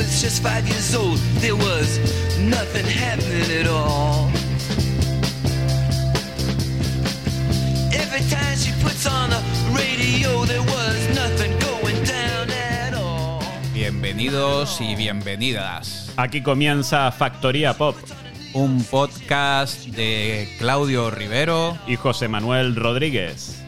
was just five years old, there was nothing happening at all. Every time she puts on the radio, there was nothing going down at all. Bienvenidos y bienvenidas. Aquí comienza Factoría Pop Un podcast de Claudio Rivero. y José Manuel Rodríguez.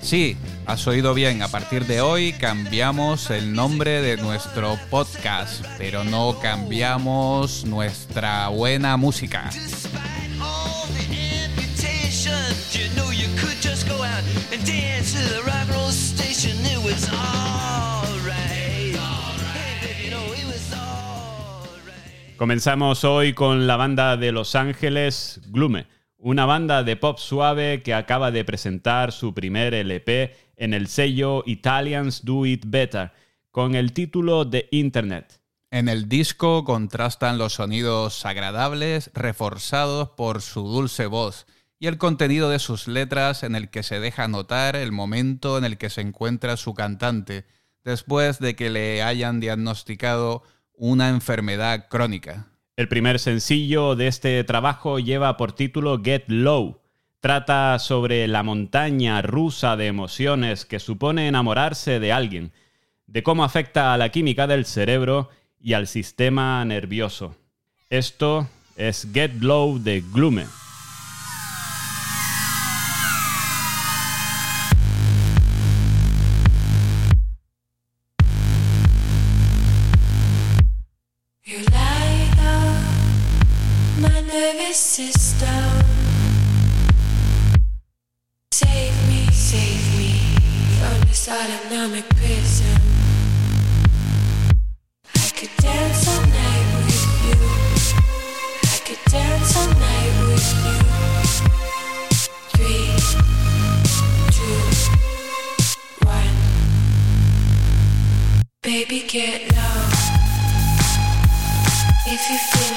Sí, has oído bien, a partir de hoy cambiamos el nombre de nuestro podcast, pero no cambiamos nuestra buena música. Comenzamos hoy con la banda de Los Ángeles, Glume, una banda de pop suave que acaba de presentar su primer LP en el sello Italians Do It Better, con el título de Internet. En el disco contrastan los sonidos agradables reforzados por su dulce voz y el contenido de sus letras en el que se deja notar el momento en el que se encuentra su cantante después de que le hayan diagnosticado una enfermedad crónica. El primer sencillo de este trabajo lleva por título Get Low. Trata sobre la montaña rusa de emociones que supone enamorarse de alguien, de cómo afecta a la química del cerebro y al sistema nervioso. Esto es Get Low de Glume.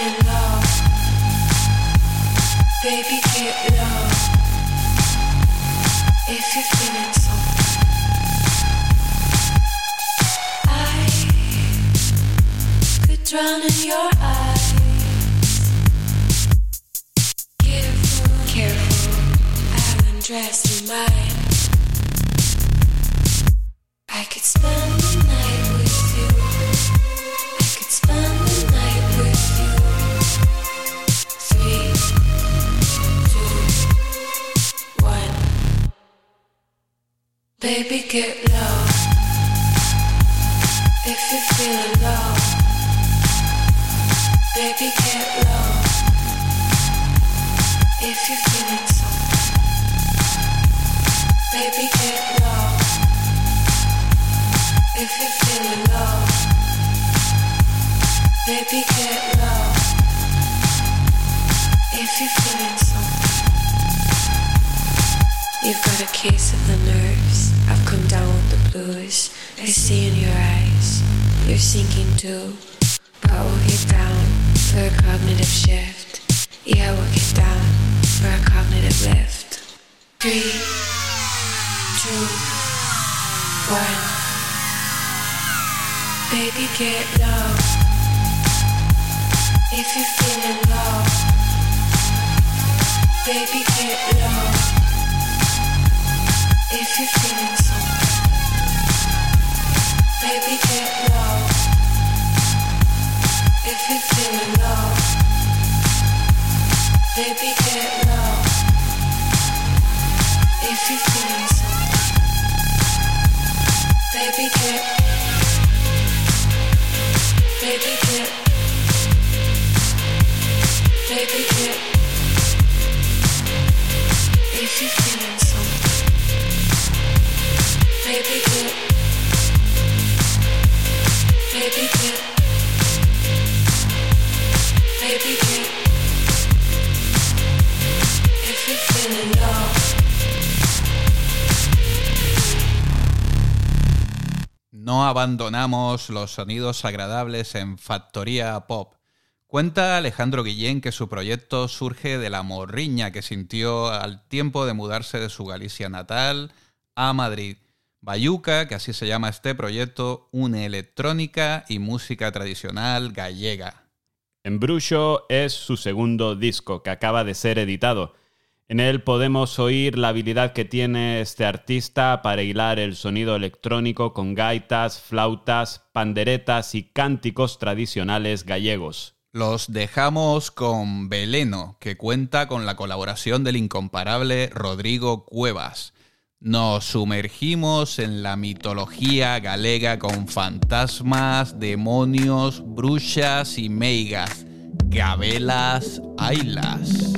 Feeling low, baby, get low. If you're feeling so, I could drown in your eyes. Careful, careful, I'll undress baby, get low. If you're feeling low. Baby, get low. If you're feeling something, you've got a case of the nerves. I've come down with the blues. I see in your eyes, you're sinking too. But I will get down for a cognitive shift. Yeah, we'll get down for a cognitive lift. Three, two, one. Baby, get low. If you're feeling low, baby, get low. If you're feeling something, baby, get low. If you're feeling low, baby, If you're feeling No abandonamos los sonidos agradables en Factoría Pop. Cuenta Alejandro Guillén que su proyecto surge de la morriña que sintió al tiempo de mudarse de su Galicia natal a Madrid. Bayuca, que así se llama este proyecto, une electrónica y música tradicional gallega. Embruxo es su segundo disco que acaba de ser editado. En él podemos oír la habilidad que tiene este artista para hilar el sonido electrónico con gaitas, flautas, panderetas y cánticos tradicionales gallegos. Los dejamos con Veleno, que cuenta con la colaboración del incomparable Rodrigo Cuevas. Nos sumergimos en la mitología galega con fantasmas, demonios, bruxas y meigas, gabelas, ailas.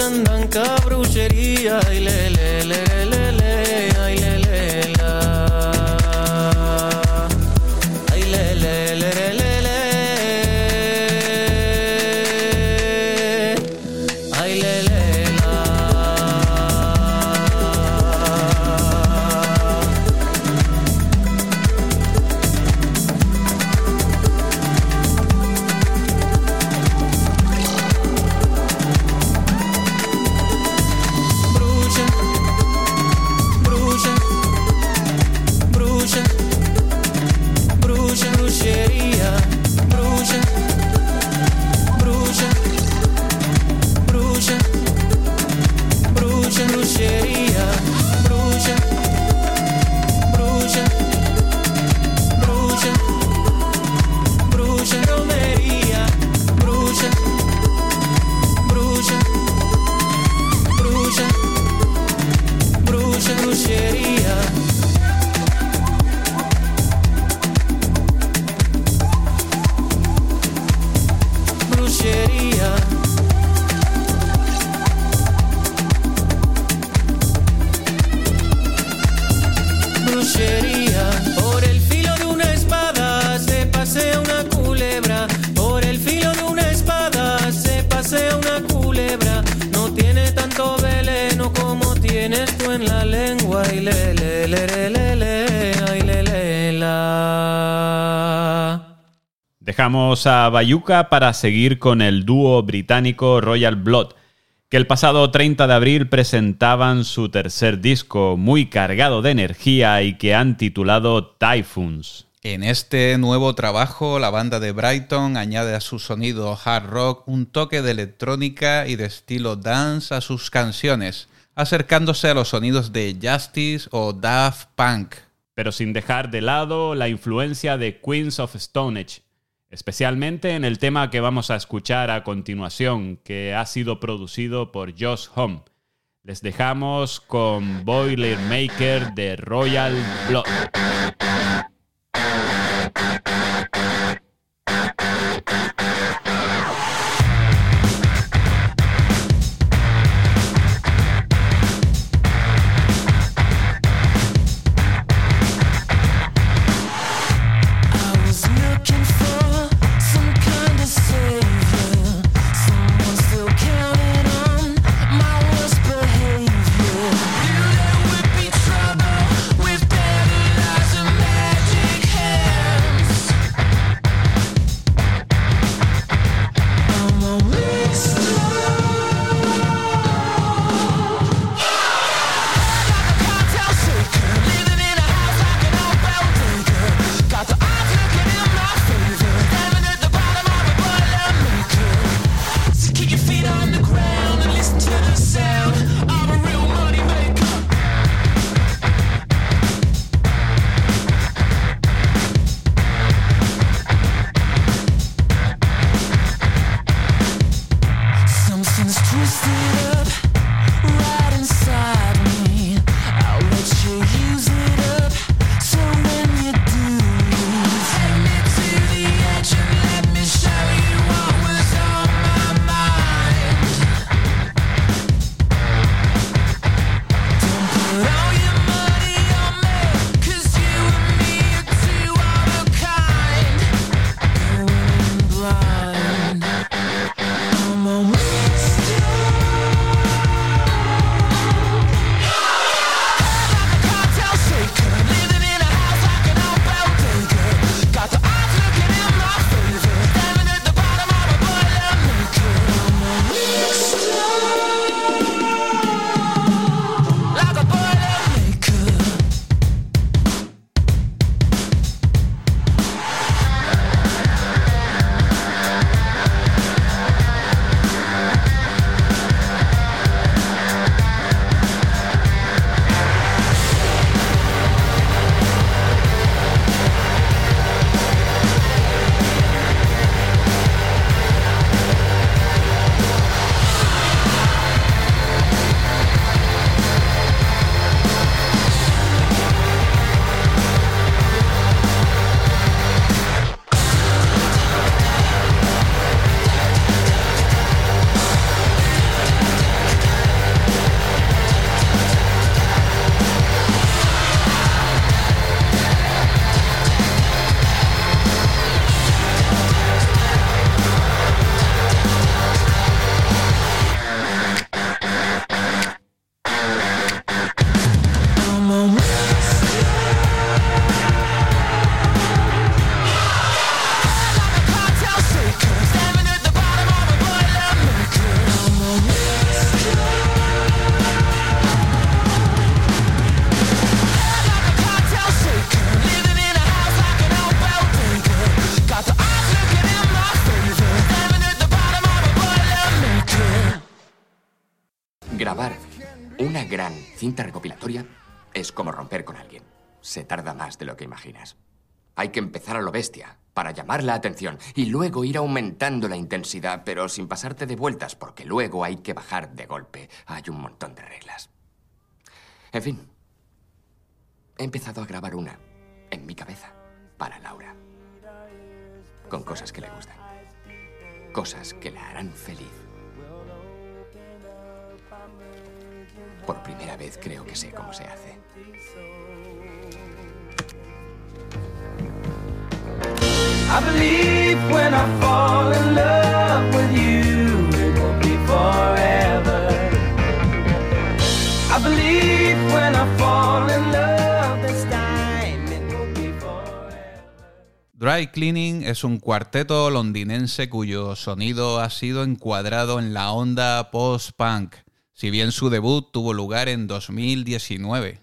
Bruxas que chandan ca bruxería Ai le le le le le Dejamos a Bayuca para seguir con el dúo británico Royal Blood, que el pasado 30 de abril presentaban su tercer disco muy cargado de energía y que han titulado Typhoons. En este nuevo trabajo, la banda de Brighton añade a su sonido hard rock un toque de electrónica y de estilo dance a sus canciones, acercándose a los sonidos de Justice o Daft Punk. pero sin dejar de lado la influencia de Queens of Stone Age. Especialmente en el tema que vamos a escuchar a continuación, que ha sido producido por Josh Home. Les dejamos con Boilermaker de Royal Blood. Grabar una gran cinta recopilatoria es como romper con alguien. Se tarda más de lo que imaginas. Hay que empezar a lo bestia para llamar la atención y luego ir aumentando la intensidad, pero sin pasarte de vueltas, porque luego hay que bajar de golpe. Hay un montón de reglas. En fin, he empezado a grabar una en mi cabeza para Laura. Con cosas que le gustan. Cosas que la harán feliz. Por primera vez creo que sé cómo se hace. I believe when I fall in love with you, it will be forever. I believe when I fall in love this time, it will be forever. Dry Cleaning es un cuarteto londinense cuyo sonido ha sido encuadrado en la onda post-punk, si bien su debut tuvo lugar en 2019.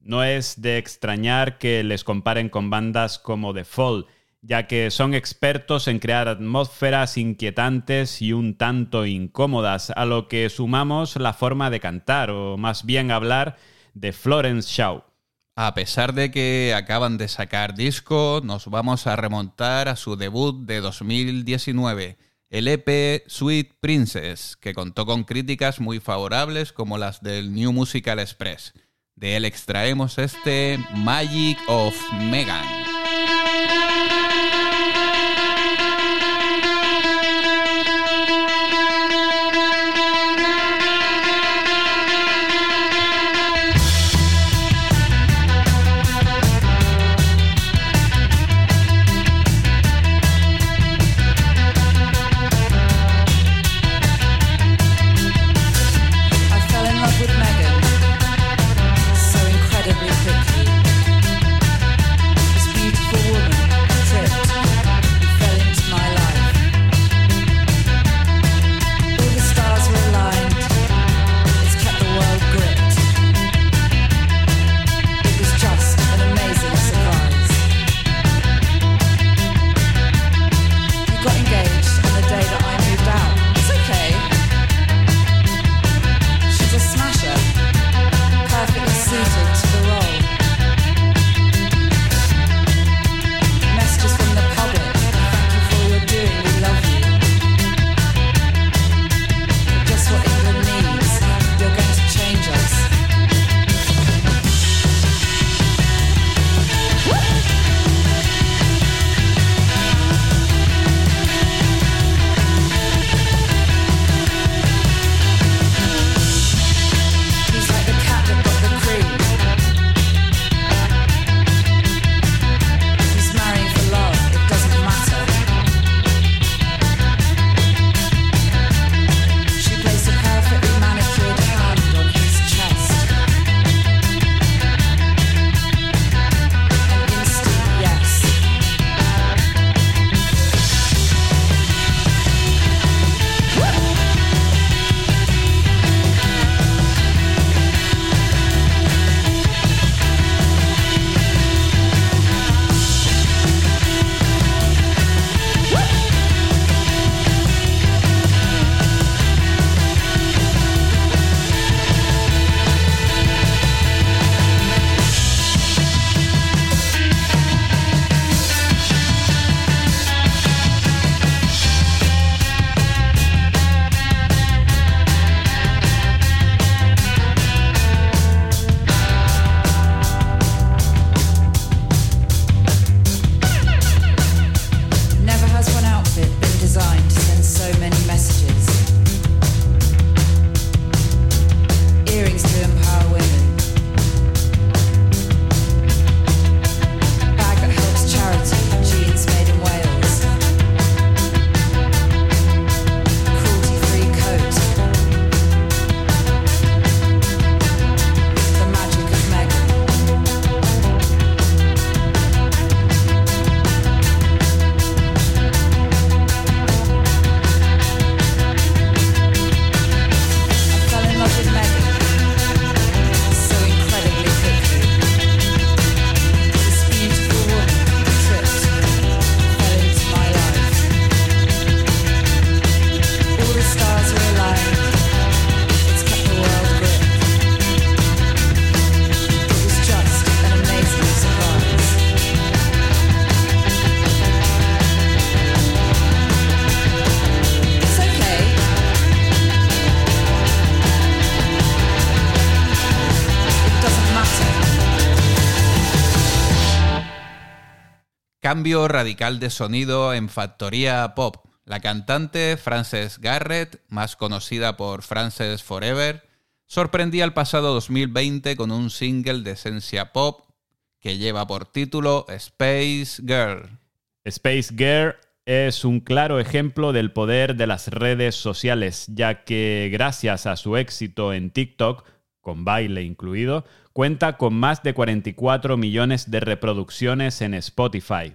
No es de extrañar que les comparen con bandas como The Fall, ya que son expertos en crear atmósferas inquietantes y un tanto incómodas, a lo que sumamos la forma de cantar, o más bien hablar, de Florence Shaw. A pesar de que acaban de sacar disco, nos vamos a remontar a su debut de 2019, el EP Sweet Princess, que contó con críticas muy favorables como las del New Musical Express. De él extraemos este Magic of Megan. Cambio radical de sonido en Factoría Pop. La cantante Frances Garrett, más conocida por Frances Forever, sorprendía el pasado 2020 con un single de esencia pop que lleva por título Space Girl. Space Girl es un claro ejemplo del poder de las redes sociales, ya que gracias a su éxito en TikTok, con baile incluido, cuenta con más de 44 millones de reproducciones en Spotify.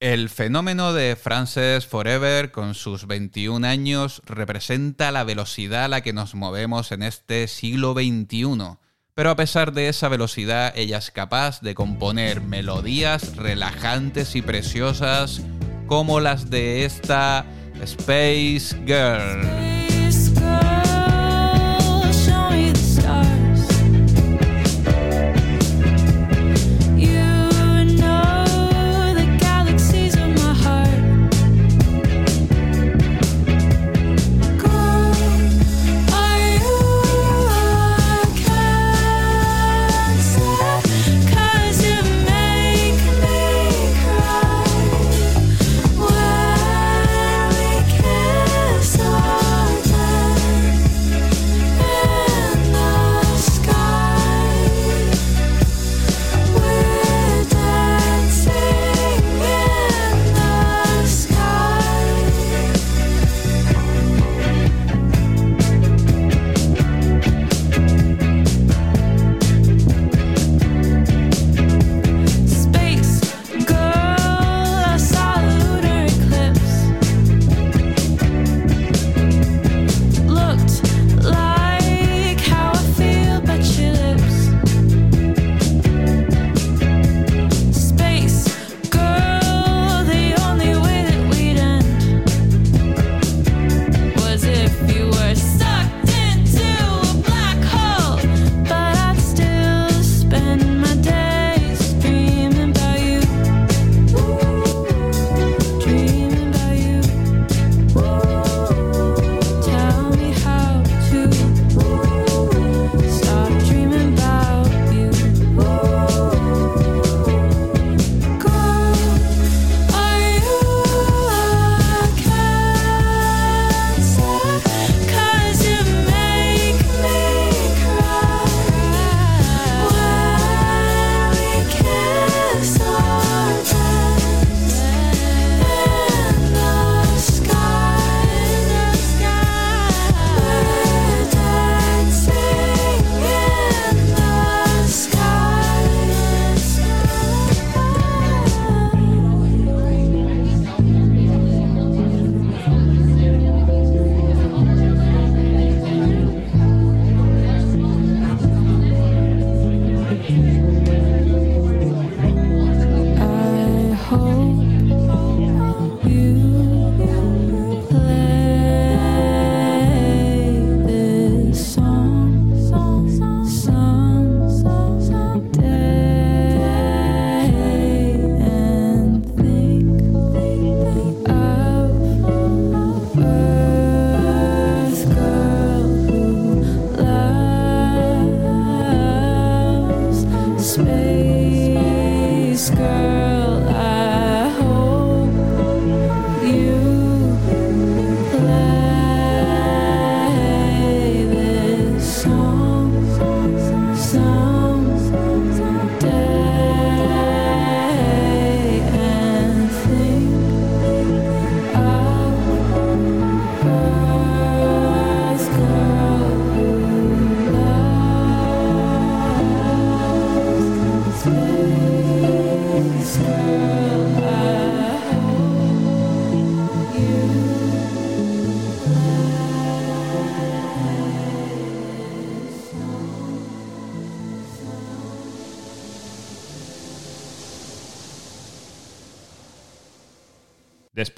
El fenómeno de Frances Forever con sus 21 años representa la velocidad a la que nos movemos en este siglo XXI. Pero a pesar de esa velocidad, ella es capaz de componer melodías relajantes y preciosas como las de esta Space Girl.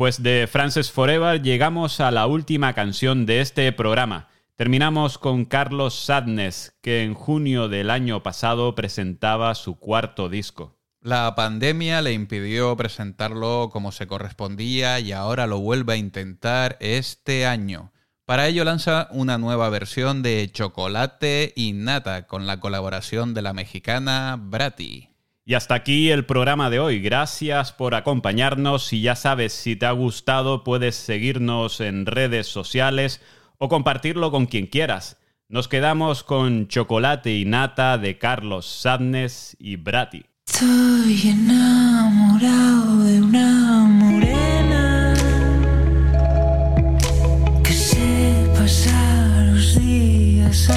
Después de Frances Forever llegamos a la última canción de este programa. Terminamos con Carlos Sadness, que en junio del año pasado presentaba su cuarto disco. La pandemia le impidió presentarlo como se correspondía y ahora lo vuelve a intentar este año. Para ello lanza una nueva versión de Chocolate y Nata con la colaboración de la mexicana Brati. Y hasta aquí el programa de hoy. Gracias por acompañarnos y ya sabes, si te ha gustado puedes seguirnos en redes sociales o compartirlo con quien quieras. Nos quedamos con Chocolate y Nata de Carlos Sadness y Brati. Estoy enamorado de una morena que los días